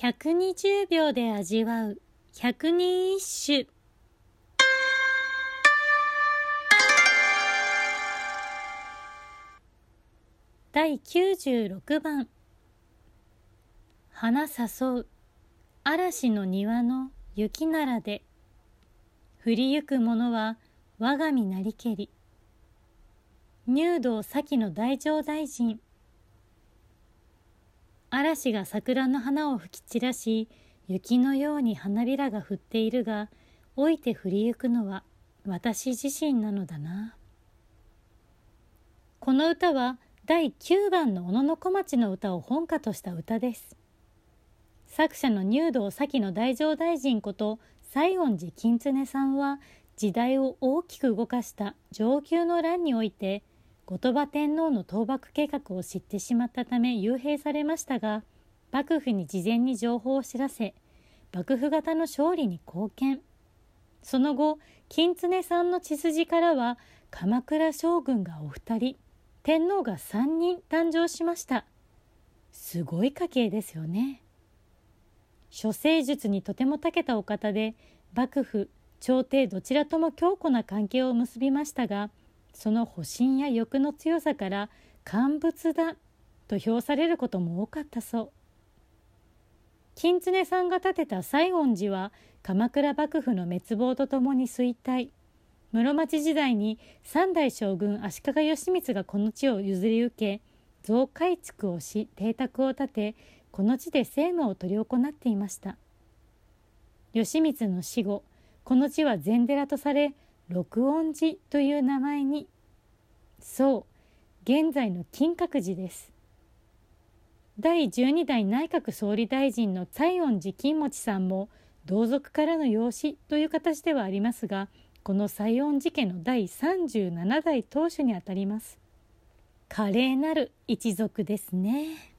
120秒で味わう百人一首。第96番。花誘う。嵐の庭の雪ならで。降りゆく者は我が身なりけり。入道先の大乗大臣。嵐が桜の花を吹き散らし雪のように花びらが降っているが老いて降りゆくのは私自身なのだな。この歌は第9番の小野小町の歌を本歌とした歌です。作者の入道先の大乗大臣こと西園寺金常さんは時代を大きく動かした上級の乱において後鳥羽天皇の倒幕計画を知ってしまったため幽閉されましたが幕府に事前に情報を知らせ幕府方の勝利に貢献。その後金常さんの血筋からは鎌倉将軍がお二人天皇が3人誕生しました。すごい家系ですよね。処世術にとても長けたお方で幕府朝廷どちらとも強固な関係を結びましたがその保身や欲の強さから乾物だと評されることも多かったそう。金常さんが建てた西園寺は鎌倉幕府の滅亡とともに衰退。室町時代に三代将軍足利義満がこの地を譲り受け増改築をし邸宅を建てこの地で政務を執り行っていました。義満の死後この地は禅寺とされ六音寺という名前に。そう現在の金閣寺です。第12代内閣総理大臣の西園寺金持さんも同族からの養子という形ではありますがこの西園寺家の第37代当主にあたります。華麗なる一族ですね。